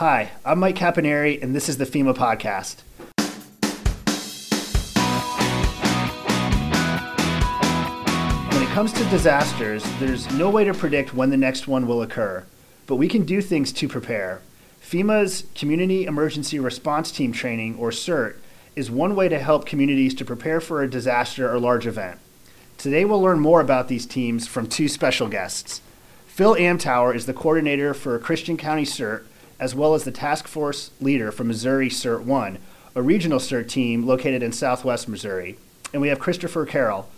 Hi, I'm Mike Cappannari, and this is the FEMA podcast. When it comes to disasters, there's no way to predict when the next one will occur, but we can do things to prepare. FEMA's Community Emergency Response Team Training, or CERT, is one way to help communities to prepare for a disaster or large event. Today, we'll learn more about these teams from two special guests. Phil Amtower is the coordinator for Christian County CERT, as well as the task force leader for Missouri CERT 1, a regional CERT team located in southwest Missouri. And we have Christopher Carroll.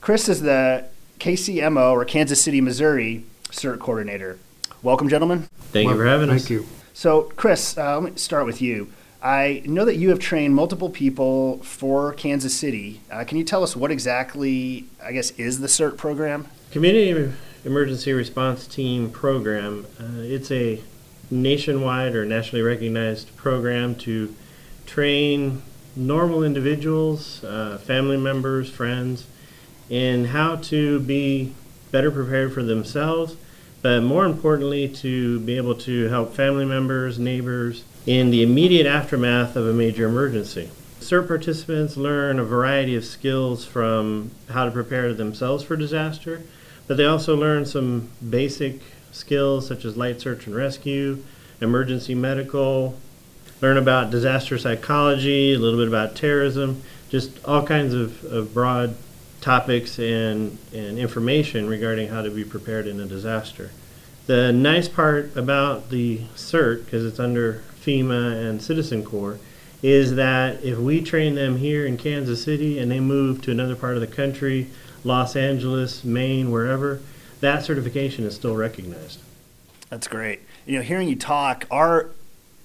Chris is the KCMO, or Kansas City, Missouri CERT coordinator. Welcome, gentlemen. Thank you for having us. Thank you. So, Chris, uh, let me start with you. I know that you have trained multiple people for Kansas City. Uh, can you tell us what exactly, I guess, is the CERT program? Community Emergency Response Team program. Uh, it's a nationwide or nationally recognized program to train normal individuals, uh, family members, friends, in how to be better prepared for themselves, but more importantly, to be able to help family members, neighbors in the immediate aftermath of a major emergency. CERT participants learn a variety of skills from how to prepare themselves for disaster, but they also learn some basic skills such as light search and rescue, emergency medical, learn about disaster psychology, a little bit about terrorism, just all kinds of, of broad topics and, and information regarding how to be prepared in a disaster. The nice part about the CERT, because it's under FEMA and Citizen Corps, is that if we train them here in Kansas City and they move to another part of the country, Los Angeles, Maine, wherever, that certification is still recognized. That's great. You know, hearing you talk, our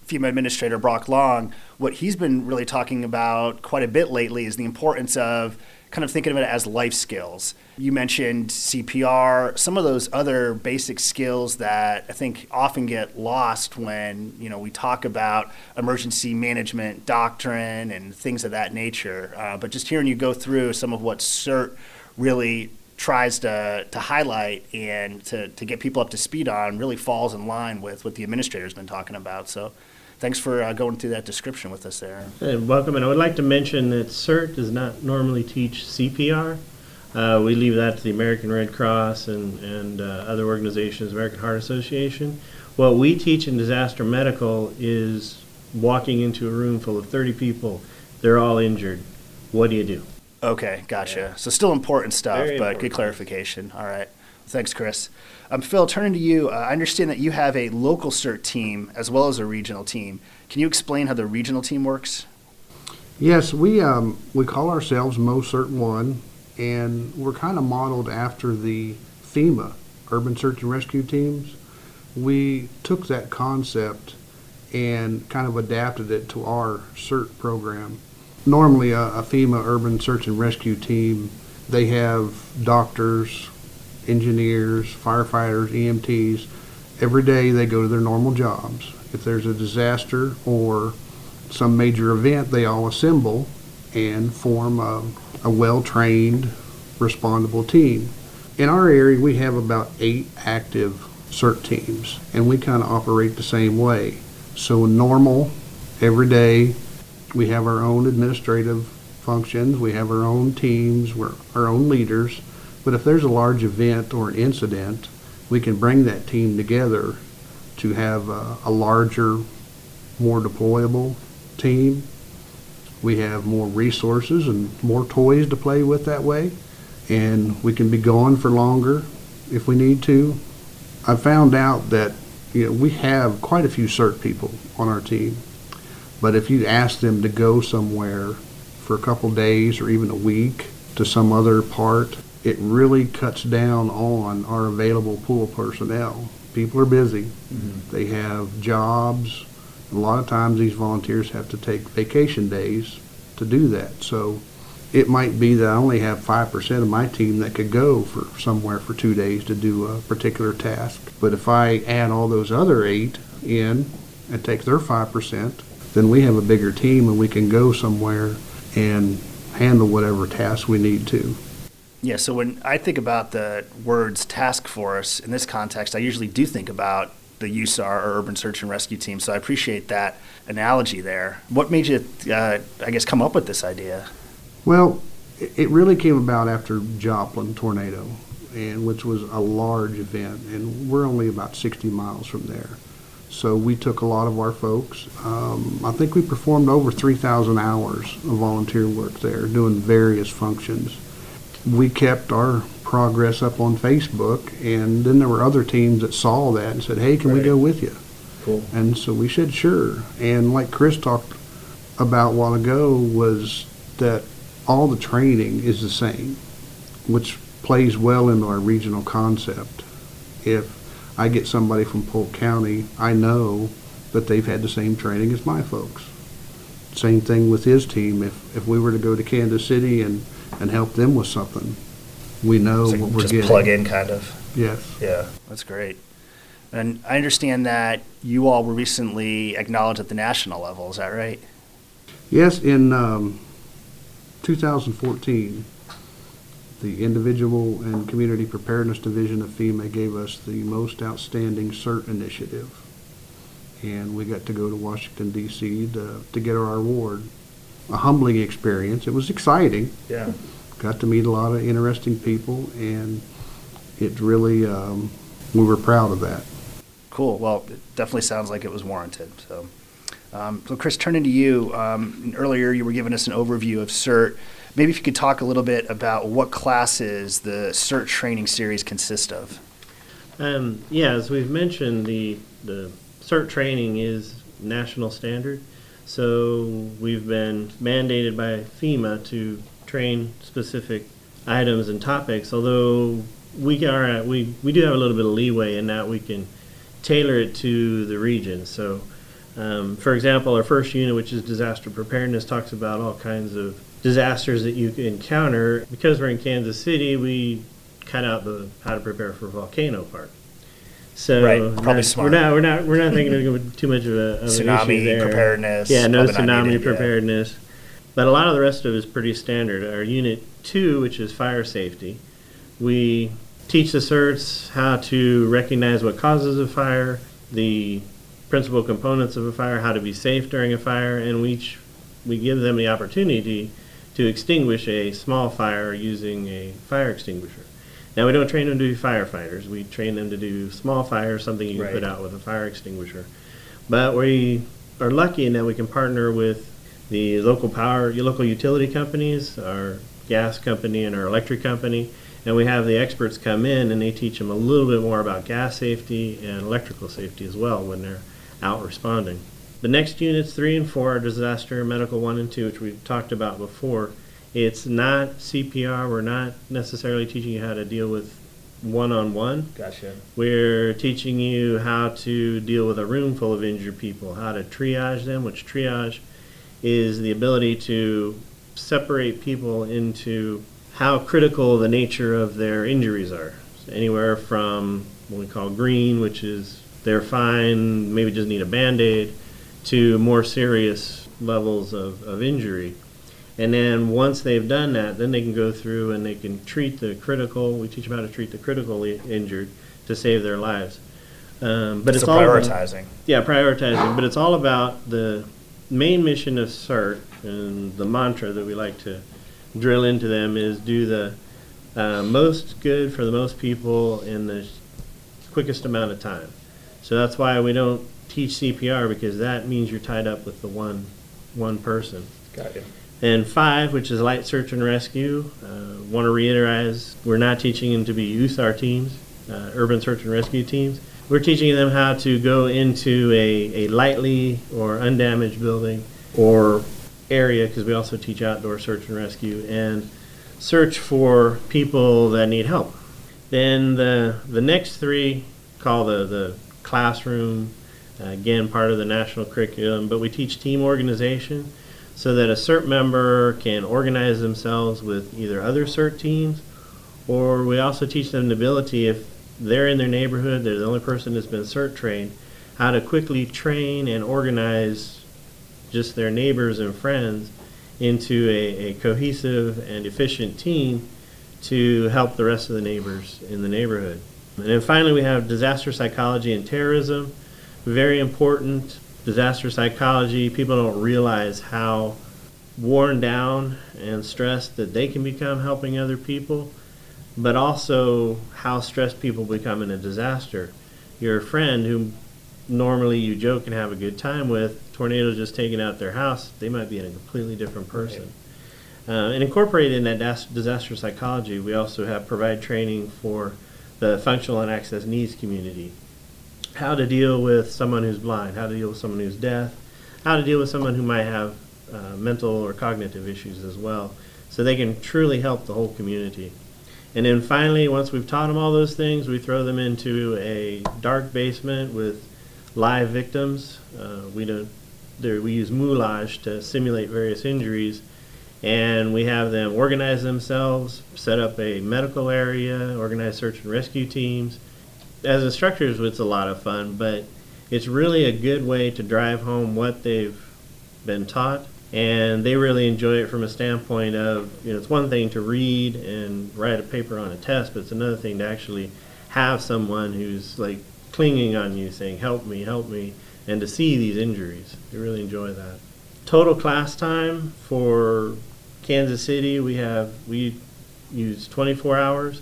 FEMA administrator, Brock Long, what he's been really talking about quite a bit lately is the importance of kind of thinking of it as life skills. You mentioned CPR, some of those other basic skills that I think often get lost when, you know, we talk about emergency management doctrine and things of that nature. Uh, but just hearing you go through some of what CERT really tries to, to highlight and to, to get people up to speed on really falls in line with what the administrator's been talking about. So thanks for uh, going through that description with us there. And welcome, and I would like to mention that CERT does not normally teach CPR. Uh, we leave that to the American Red Cross and, and uh, other organizations, American Heart Association. What we teach in disaster medical is walking into a room full of 30 people, they're all injured. What do you do? Okay, gotcha. So still important stuff, Very but important. good clarification. All right. Thanks, Chris. Um, Phil, turning to you, uh, I understand that you have a local CERT team as well as a regional team. Can you explain how the regional team works? Yes, we um, we call ourselves Mo Cert One, and we're kind of modeled after the FEMA Urban Search and Rescue Teams. We took that concept and kind of adapted it to our CERT program. Normally, a, a FEMA Urban Search and Rescue Team, they have doctors, engineers, firefighters, EMTs. Every day they go to their normal jobs. If there's a disaster or some major event, they all assemble and form a, a well trained, respondable team. In our area, we have about eight active CERT teams, and we kind of operate the same way. So, normal, every day, we have our own administrative functions, we have our own teams, we're our own leaders. But if there's a large event or an incident, we can bring that team together to have a, a larger, more deployable team. We have more resources and more toys to play with that way, and we can be gone for longer if we need to. I found out that you know we have quite a few CERT people on our team, but if you ask them to go somewhere for a couple days or even a week to some other part, it really cuts down on our available pool of personnel. People are busy. Mm-hmm. They have jobs. A lot of times these volunteers have to take vacation days to do that. So it might be that I only have 5% of my team that could go for somewhere for two days to do a particular task. But if I add all those other eight in and take their 5%, then we have a bigger team and we can go somewhere and handle whatever task we need to. Yeah, so when I think about the words task force in this context, I usually do think about the USAR or Urban Search and Rescue Team. So I appreciate that analogy there. What made you, uh, I guess, come up with this idea? Well, it it really came about after Joplin tornado, and which was a large event, and we're only about 60 miles from there. So we took a lot of our folks. Um, I think we performed over 3,000 hours of volunteer work there, doing various functions. We kept our progress up on Facebook, and then there were other teams that saw that and said, "Hey, can we go with you?" Cool. And so we said, "Sure." And like Chris talked about a while ago, was that all the training is the same, which plays well into our regional concept. If I get somebody from Polk County, I know that they've had the same training as my folks. Same thing with his team. If, if we were to go to Kansas City and, and help them with something, we know So what we're just getting. plug in, kind of. Yes. Yeah, that's great. And I understand that you all were recently acknowledged at the national level. Is that right? Yes, in um, 2014, the Individual and Community Preparedness Division of FEMA gave us the Most Outstanding CERT Initiative. And we got to go to Washington DC to, to get our award. A humbling experience. It was exciting. Yeah. Got to meet a lot of interesting people, and it really, um, we were proud of that. Cool. Well, it definitely sounds like it was warranted. So, um, so Chris, turning to you. Um, earlier, you were giving us an overview of CERT. Maybe if you could talk a little bit about what classes the CERT training series consists of. Um, yeah, as we've mentioned, the the CERT training is national standard, so we've been mandated by FEMA to train specific items and topics. Although we are we we do have a little bit of leeway in that we can tailor it to the region. So, um, for example, our first unit, which is disaster preparedness, talks about all kinds of disasters that you encounter. Because we're in Kansas City, we cut out the how to prepare for volcano part. So Right, probably not- smart. We're not we're not we're not thinking of too much of a of Tsunami preparedness. Yeah, no tsunami preparedness. But a lot of the rest of it is pretty standard. Our unit two, which is fire safety, we teach the certs how to recognize what causes a fire, the principal components of a fire, how to be safe during a fire, and we each, we give them the opportunity to extinguish a small fire using a fire extinguisher. Now, we don't train them to be firefighters. We train them to do small fires, something you can put out with a fire extinguisher. But we are lucky in that we can partner with the local power, your local utility companies, our gas company and our electric company, and we have the experts come in and they teach them a little bit more about gas safety and electrical safety as well when they're out responding. The next units, three and four, are disaster medical one and two, which we've talked about before. It's not CPR. We're not necessarily teaching you how to deal with one on one. Gotcha. We're teaching you how to deal with a room full of injured people, how to triage them, which triage is the ability to separate people into how critical the nature of their injuries are. So anywhere from what we call green, which is they're fine, maybe just need a band aid, to more serious levels of, of injury. And then once they've done that, then they can go through and they can treat the critical. We teach them how to treat the critically injured to save their lives. Um, but so it's all about- prioritizing. yeah, prioritizing. But it's all about the main mission of CERT and the mantra that we like to drill into them is do the uh, most good for the most people in the quickest amount of time. So that's why we don't teach CPR because that means you're tied up with the one one person. Got you. And five, which is light search and rescue, uh, want to reiterate, we're not teaching them to be USAR teams, uh, urban search and rescue teams. We're teaching them how to go into a, a lightly or undamaged building or area, because we also teach outdoor search and rescue, and search for people that need help. Then the, the next three, call the, the classroom, again, part of the national curriculum, but we teach team organization so that a CERT member can organize themselves with either other CERT teams, or we also teach them the ability, if they're in their neighborhood, they're the only person that's been CERT trained, how to quickly train and organize just their neighbors and friends into a, a cohesive and efficient team to help the rest of the neighbors in the neighborhood. And then finally, we have disaster psychology and terrorism. Very important. Disaster psychology, people don't realize how worn down and stressed that they can become helping other people, but also how stressed people become in a disaster. Your friend who normally you joke and have a good time with, tornado just taking out their house, they might be in a completely different person. Uh, and incorporated in that das- disaster psychology, we also have provide training for the functional and access needs community. How to deal with someone who's blind, how to deal with someone who's deaf, how to deal with someone who might have uh, mental or cognitive issues as well, so they can truly help the whole community. And then finally, once we've taught them all those things, we throw them into a dark basement with live victims. Uh, we don't. We use moulage to simulate various injuries, and we have them organize themselves, set up a medical area, organize search and rescue teams. As instructors, it's a lot of fun, but it's really a good way to drive home what they've been taught and they really enjoy it from a standpoint of you know it's one thing to read and write a paper on a test but it's another thing to actually have someone who's like clinging on you saying help me help me and to see these injuries. They really enjoy that. Total class time for kansas city we have we use 24 hours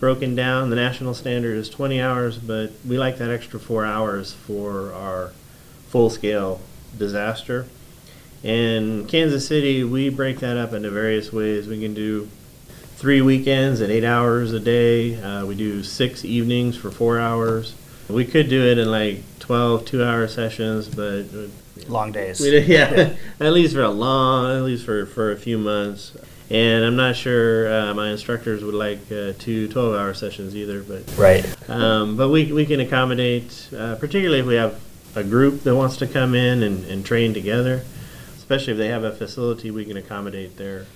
broken down the national standard is 20 hours but we like that extra four hours for our full scale disaster in Kansas City, we break that up into various ways. We can do three weekends at eight hours a day. Uh, we do six evenings for four hours. We could do it in like 12 two hour sessions, but long days. We, yeah, yeah, at least for a long, at least for, for a few months. And I'm not sure uh, my instructors would like uh, two 12 hour sessions either, but right. Um, but we, we can accommodate, uh, particularly if we have a group that wants to come in and, and train together especially if they have a facility, we can accommodate their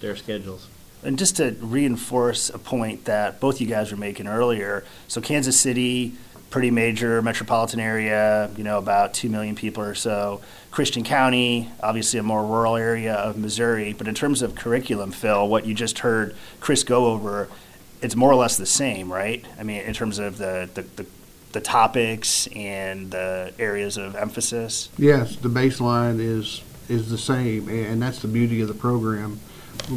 their schedules. And just to reinforce a point that both you guys were making earlier, so Kansas City, pretty major metropolitan area, you know, about 2 million people or so. Christian County, obviously a more rural area of Missouri. But in terms of curriculum, Phil, what you just heard Chris go over, it's more or less the same, right? I mean, in terms of the, the, the, the topics and the areas of emphasis? Yes, the baseline is is the same, and that's the beauty of the program.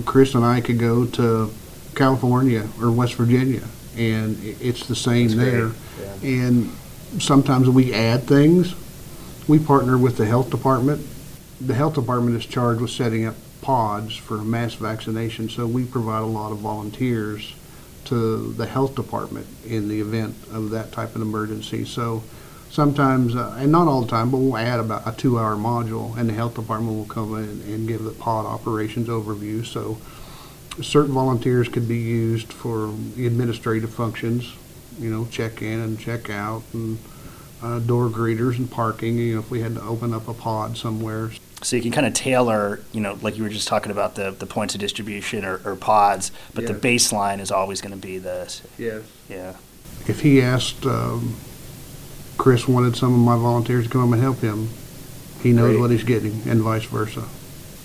Chris and I could go to California or West Virginia, and it's the same that's there. Yeah. And sometimes we add things. We partner with the health department. The health department is charged with setting up pods for mass vaccination, so we provide a lot of volunteers to the health department in the event of that type of emergency. So sometimes, uh, and not all the time, but we'll add about a two-hour module, and the health department will come in and give the pod operations overview. So certain volunteers could be used for administrative functions, you know, check in and check out, and uh, door greeters and parking. You know, if we had to open up a pod somewhere. So you can kind of tailor, you know, like you were just talking about the, the points of distribution or, or pods, but the baseline is always going to be this. Yes. Yeah. If he asked. Um, Chris wanted some of my volunteers to come and help him. He knows great. what he's getting, and vice versa.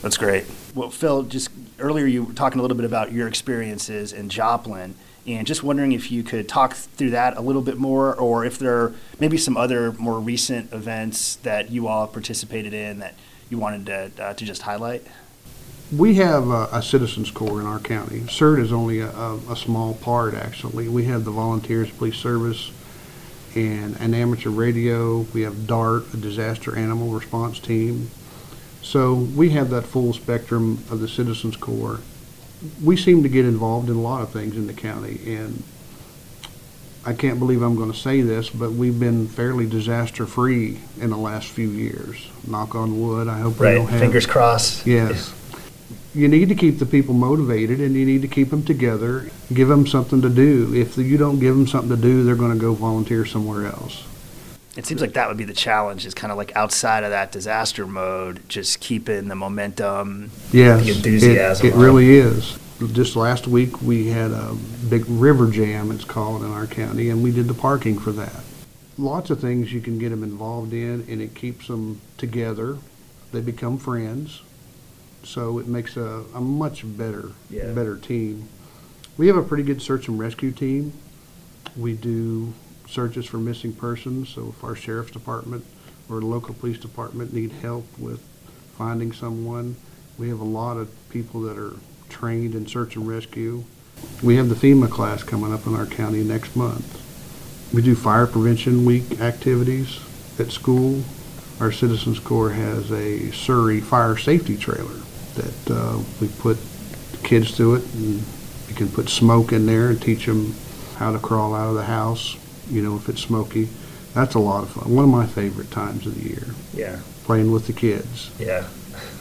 That's great. Well, Phil, just earlier you were talking a little bit about your experiences in Joplin, and just wondering if you could talk through that a little bit more, or if there are maybe some other more recent events that you all have participated in that you wanted to, uh, to just highlight. We have a, a, Citizens Corps in our county. CERT is only a, a, a small part, actually. We have the Volunteers Police Service and an amateur radio. We have DART, a disaster animal response team. So we have that full spectrum of the Citizens Corps. We seem to get involved in a lot of things in the county, and I can't believe I'm going to say this, but we've been fairly disaster free in the last few years. Knock on wood. I hope right. we don't have. Fingers crossed. Yes you need to keep the people motivated and you need to keep them together. Give them something to do. If you don't give them something to do, they're going to go volunteer somewhere else. It seems like that would be the challenge. Is kind of like outside of that disaster mode, just keeping the momentum, yes, the enthusiasm. It, it really is. Just last week we had a big river jam. It's called in our county, and we did the parking for that. Lots of things you can get them involved in, and it keeps them together. They become friends so it makes a, a much better Yeah. better team. We have a pretty good search and rescue team. We do searches for missing persons, so if our sheriff's department or local police department need help with finding someone, we have a lot of people that are trained in search and rescue. We have the FEMA class coming up in our county next month. We do fire prevention week activities at school. Our Citizens Corps has a Surrey fire safety trailer that uh, we put kids through it and you can put smoke in there and teach them how to crawl out of the house, you know, if it's smoky. That's a lot of fun. One of my favorite times of the year, Yeah. playing with the kids. Yeah.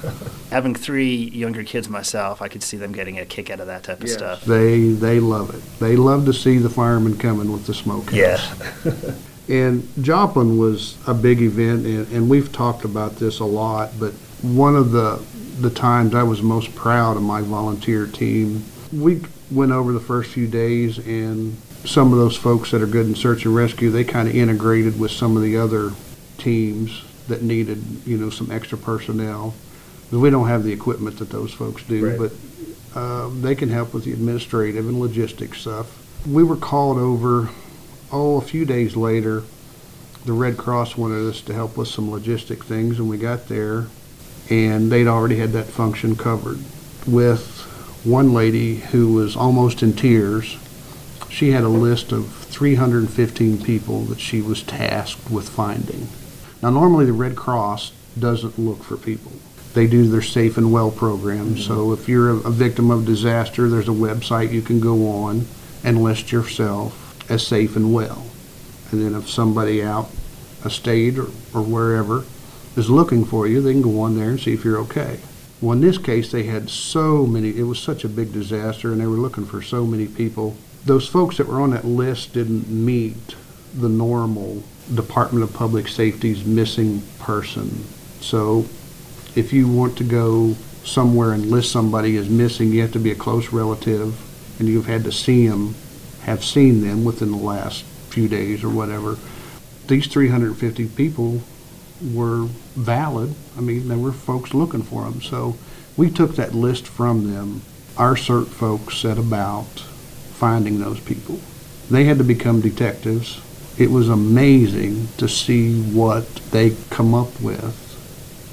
Having three younger kids myself, I could see them getting a kick out of that type of Yes. stuff. They they love it. They love to see the firemen coming with the smoke. Yeah. And Joplin was a big event, and, and we've talked about this a lot, but one of the, the times I was most proud of my volunteer team, we went over the first few days, and some of those folks that are good in search and rescue, they kind of integrated with some of the other teams that needed, you know, some extra personnel. we don't have the equipment that those folks do, Right. but um, they can help with the administrative and logistics stuff. We were called over oh, a few days later, the Red Cross wanted us to help with some logistic things, and we got there, and they'd already had that function covered. With one lady who was almost in tears, she had a list of 315 people that she was tasked with finding. Now, normally the Red Cross doesn't look for people. They do their safe and well program. So mm-hmm. if you're a a victim of disaster, there's a website you can go on and list yourself as safe and well. And then if somebody out a state or, or wherever is looking for you, they can go on there and see if you're okay. Well, in this case, they had so many, it was such a big disaster, and they were looking for so many people. Those folks that were on that list didn't meet the normal Department of Public Safety's missing person. So if you want to go somewhere and list somebody as missing, you have to be a close relative, and you've had to see them, have seen them within the last few days or whatever. These 350 people were valid. I mean, there were folks looking for them. So we took that list from them. Our CERT folks set about finding those people. They had to become detectives. It was amazing to see what they come up with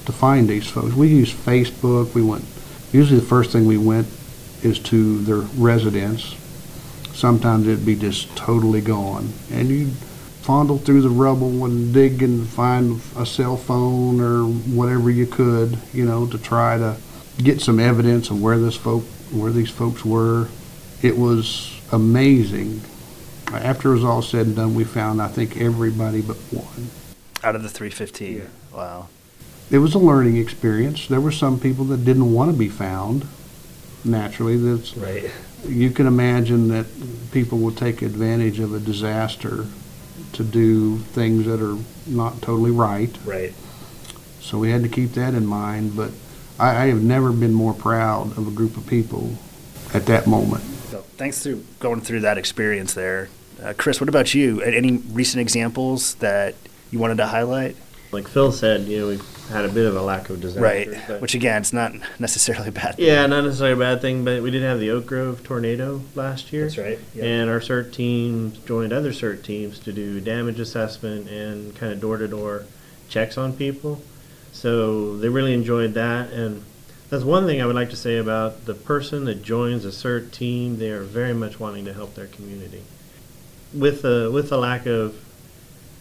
to find these folks. We used Facebook. We went, usually the first thing we went is to their residence. Sometimes it'd be just totally gone. And you'd fondle through the rubble and dig and find a cell phone or whatever you could, you know, to try to get some evidence of where this folk, where these folks were. It was amazing. After it was all said and done, we found, I think, everybody but one. Out of the 315. Yeah. Wow. It was a learning experience. There were some people that didn't want to be found. Naturally, that's Right. you can imagine that people will take advantage of a disaster to do things that are not totally right. Right. So we had to keep that in mind. But I, I have never been more proud of a group of people at that moment. So thanks for going through that experience there. Uh, Chris, what about you? Any recent examples that you wanted to highlight? Like Phil said, you know, we've had a bit of a lack of disasters. Right. Which again, it's not necessarily a bad. thing. yeah, not necessarily a bad thing, but we did have the Oak Grove tornado last year. That's right. Yeah. And our CERT teams joined other CERT teams to do damage assessment and kind of door to door checks on people. So they really enjoyed that. And that's one thing I would like to say about the person that joins a CERT team. They are very much wanting to help their community. With the, with the lack of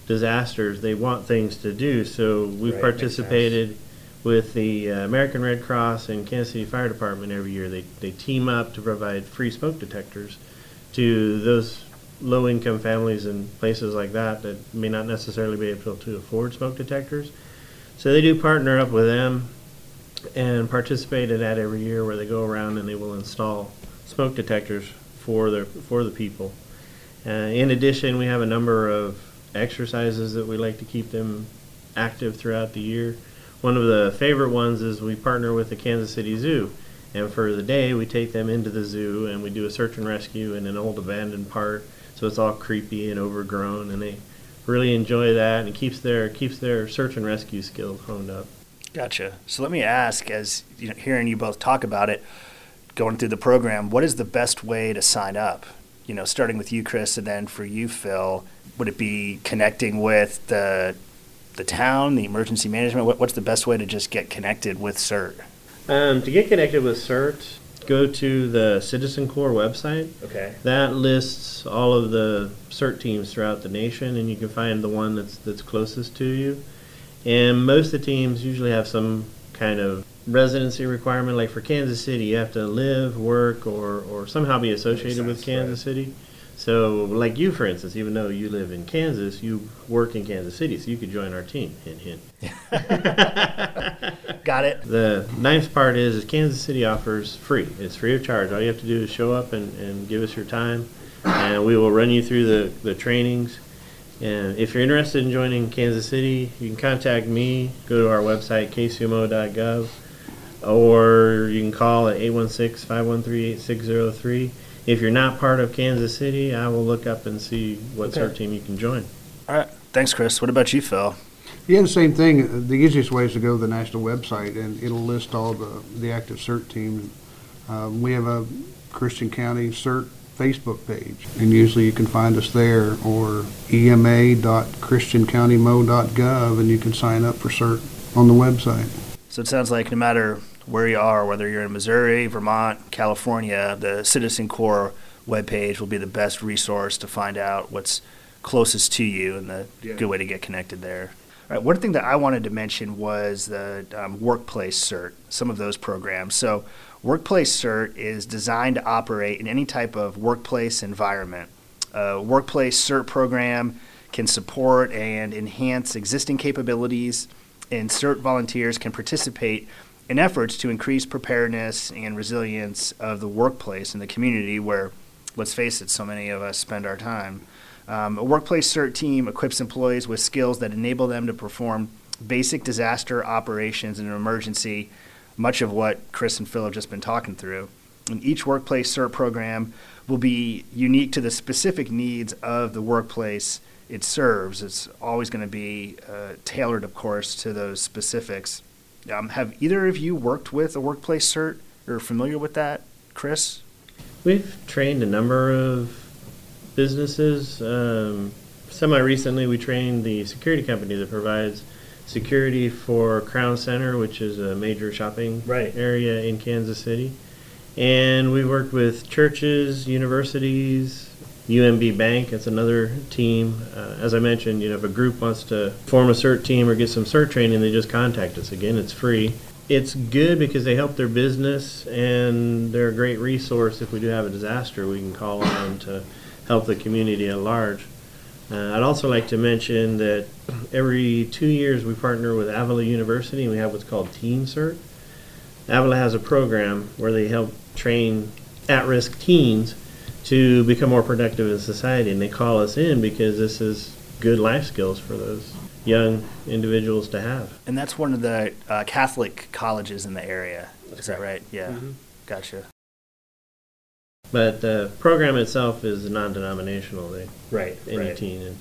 disasters, they want things to do. So we've Right, participated with the uh, American Red Cross and Kansas City Fire Department every year. They, they team up to provide free smoke detectors to those low income families and places like that that may not necessarily be able to afford smoke detectors. So they do partner up with them and participate in that every year where they go around and they will install smoke detectors for their for the people. Uh, in addition, we have a number of exercises that we like to keep them active throughout the year. One of the favorite ones is we partner with the Kansas City Zoo, and for the day we take them into the zoo and we do a search and rescue in an old abandoned part. So it's all creepy and overgrown, and they really enjoy that, and it keeps their keeps their search and rescue skills honed up. Gotcha. So let me ask, as you know, hearing you both talk about it, going through the program, what is the best way to sign up you know, starting with you, Chris, and then for you, Phil, would it be connecting with the the town, the emergency management? What, what's the best way to just get connected with CERT? Um, to get connected with CERT, go to the Citizen Corps website. Okay. That lists all of the CERT teams throughout the nation, and you can find the one that's that's closest to you. And most of the teams usually have some kind of residency requirement. Like for Kansas City, you have to live, work, or or somehow be associated with Kansas City. So, like you, for instance, even though you live in Kansas, you work in Kansas City, so you could join our team. Hint, hint. Got it. The nice part is, is Kansas City offers free. It's free of charge. All you have to do is show up and, and give us your time, and we will run you through the, the trainings. And if you're interested in joining Kansas City, you can contact me. Go to our website, kcmo.gov, or you can call at 816-513-8603. If you're not part of Kansas City, I will look up and see what Okay. CERT team you can join. All right. Thanks, Chris. What about you, Phil? Yeah, the same thing. The easiest way is to go to the national website, and it'll list all the, the active CERT teams. Um, we have a Christian County CERT Facebook page, and usually you can find us there, or ema.christiancountymo.gov, and you can sign up for CERT on the website. So it sounds like no matter where you are, whether you're in Missouri, Vermont, California, the Citizen Corps webpage will be the best resource to find out what's closest to you and the Yeah. good way to get connected there. All right, one thing that I wanted to mention was the um, workplace cert, some of those programs. So, workplace cert is designed to operate in any type of workplace environment. A workplace cert program can support and enhance existing capabilities, and CERT volunteers can participate in efforts to increase preparedness and resilience of the workplace and the community where, let's face it, so many of us spend our time. Um, a workplace CERT team equips employees with skills that enable them to perform basic disaster operations in an emergency, much of what Chris and Phil have just been talking through. And each workplace CERT program will be unique to the specific needs of the workplace it serves. It's always going to be uh, tailored, of course, to those specifics. Um, have either of you worked with a workplace cert or familiar with that, Chris? We've trained a number of businesses. Um, Semi recently, we trained the security company that provides security for Crown Center, which is a major shopping Right. area in Kansas City. And we worked with churches, universities, UMB Bank. It's another team. Uh, as I mentioned, you know, if a group wants to form a CERT team or get some CERT training, they just contact us. Again, it's free. It's good because they help their business and they're a great resource if we do have a disaster. We can call on them to help the community at large. Uh, I'd also like to mention that every two years we partner with Avila University and we have what's called Teen CERT. Avila has a program where they help train at-risk teens to become more productive in society, and they call us in because this is good life skills for those young individuals to have. And that's one of the uh, Catholic colleges in the area. Is that right? Yeah. Gotcha. But the program itself is non-denominational. They Right. any teen, and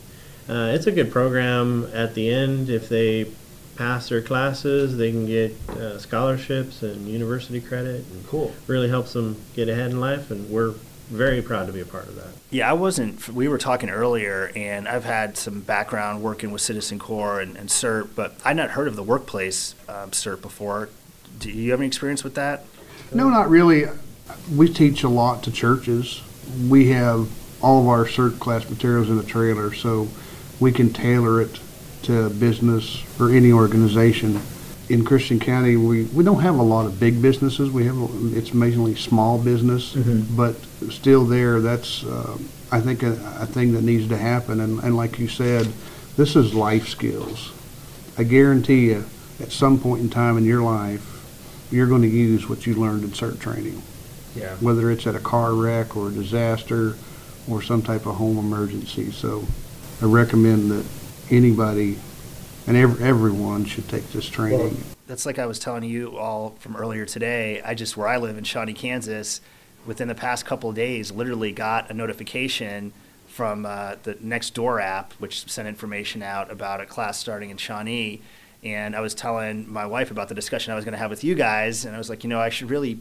uh, it's a good program. At the end, if they pass their classes, they can get uh, scholarships and university credit, and Cool. really helps them get ahead in life. And we're very proud to be a part of that. Yeah, I wasn't. We were talking earlier, and I've had some background working with Citizen Corps and, and CERT, but I'd not heard of the workplace um, CERT before. Do you have any experience with that? No, not really. We teach a lot to churches. We have all of our CERT class materials in the trailer, so we can tailor it to business or any organization. In Christian County, we, we don't have a lot of big businesses. We have, it's mainly small business, but still there, that's, uh, I think, a, a thing that needs to happen. And, and like you said, this is life skills. I guarantee you, at some point in time in your life, you're going to use what you learned in CERT training, Yeah. whether it's at a car wreck or a disaster or some type of home emergency. So I recommend that anybody and ev- everyone should take this training. That's like I was telling you all from earlier today. I just, where I live in Shawnee, Kansas, within the past couple of days, literally got a notification from uh, the Nextdoor app, which sent information out about a class starting in Shawnee. And I was telling my wife about the discussion I was going to have with you guys, and I was like, you know, I should really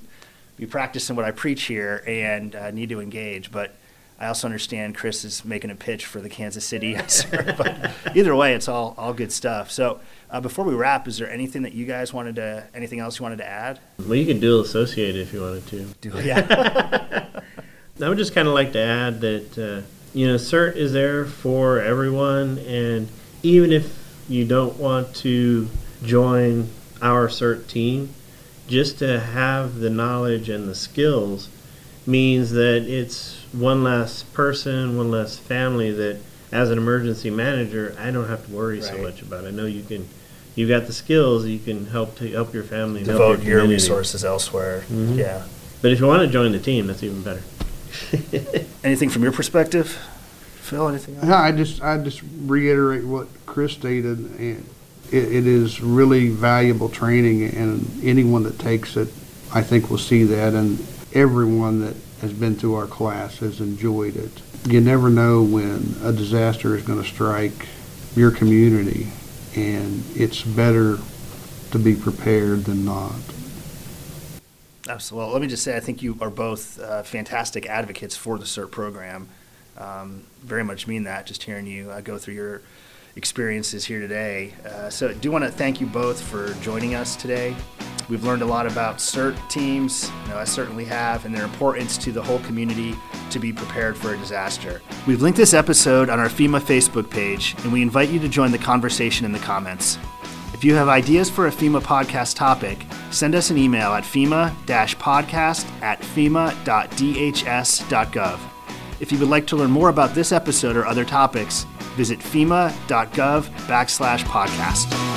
be practicing what I preach here and uh, need to engage. But I also understand Chris is making a pitch for the Kansas City. but either way, it's all all good stuff. So uh, before we wrap, is there anything that you guys wanted to, anything else you wanted to add? Well, you could dual associate if you wanted to. Do yeah. I would just kind of like to add that uh, you know CERT is there for everyone, and even if you don't want to join our CERT team, just to have the knowledge and the skills means that it's one less person, one less family that as an emergency manager, I don't have to worry right. so much about. I know you can you've got the skills, you can help to help your family. Devote your, your, resources elsewhere. Mm-hmm. Yeah. But if you want to join the team, that's even better. anything from your perspective, Phil? Anything? Else? I just I just reiterate what Chris stated, and it, it is really valuable training, and anyone that takes it, I think, will see that, and everyone that has been through our class has enjoyed it. You never know when a disaster is going to strike your community, and it's better to be prepared than not. Absolutely. Let me just say, I think you are both uh, fantastic advocates for the CERT program. Um, very much mean that, just hearing you uh, go through your experiences here today. Uh, so, I do want to thank you both for joining us today. We've learned a lot about CERT teams, you know, I certainly have, and their importance to the whole community to be prepared for a disaster. We've linked this episode on our FEMA Facebook page, and we invite you to join the conversation in the comments. If you have ideas for a FEMA podcast topic, send us an email at FEMA podcast at FEMA.dhs.gov. If you would like to learn more about this episode or other topics, visit FEMA.gov backslash podcast.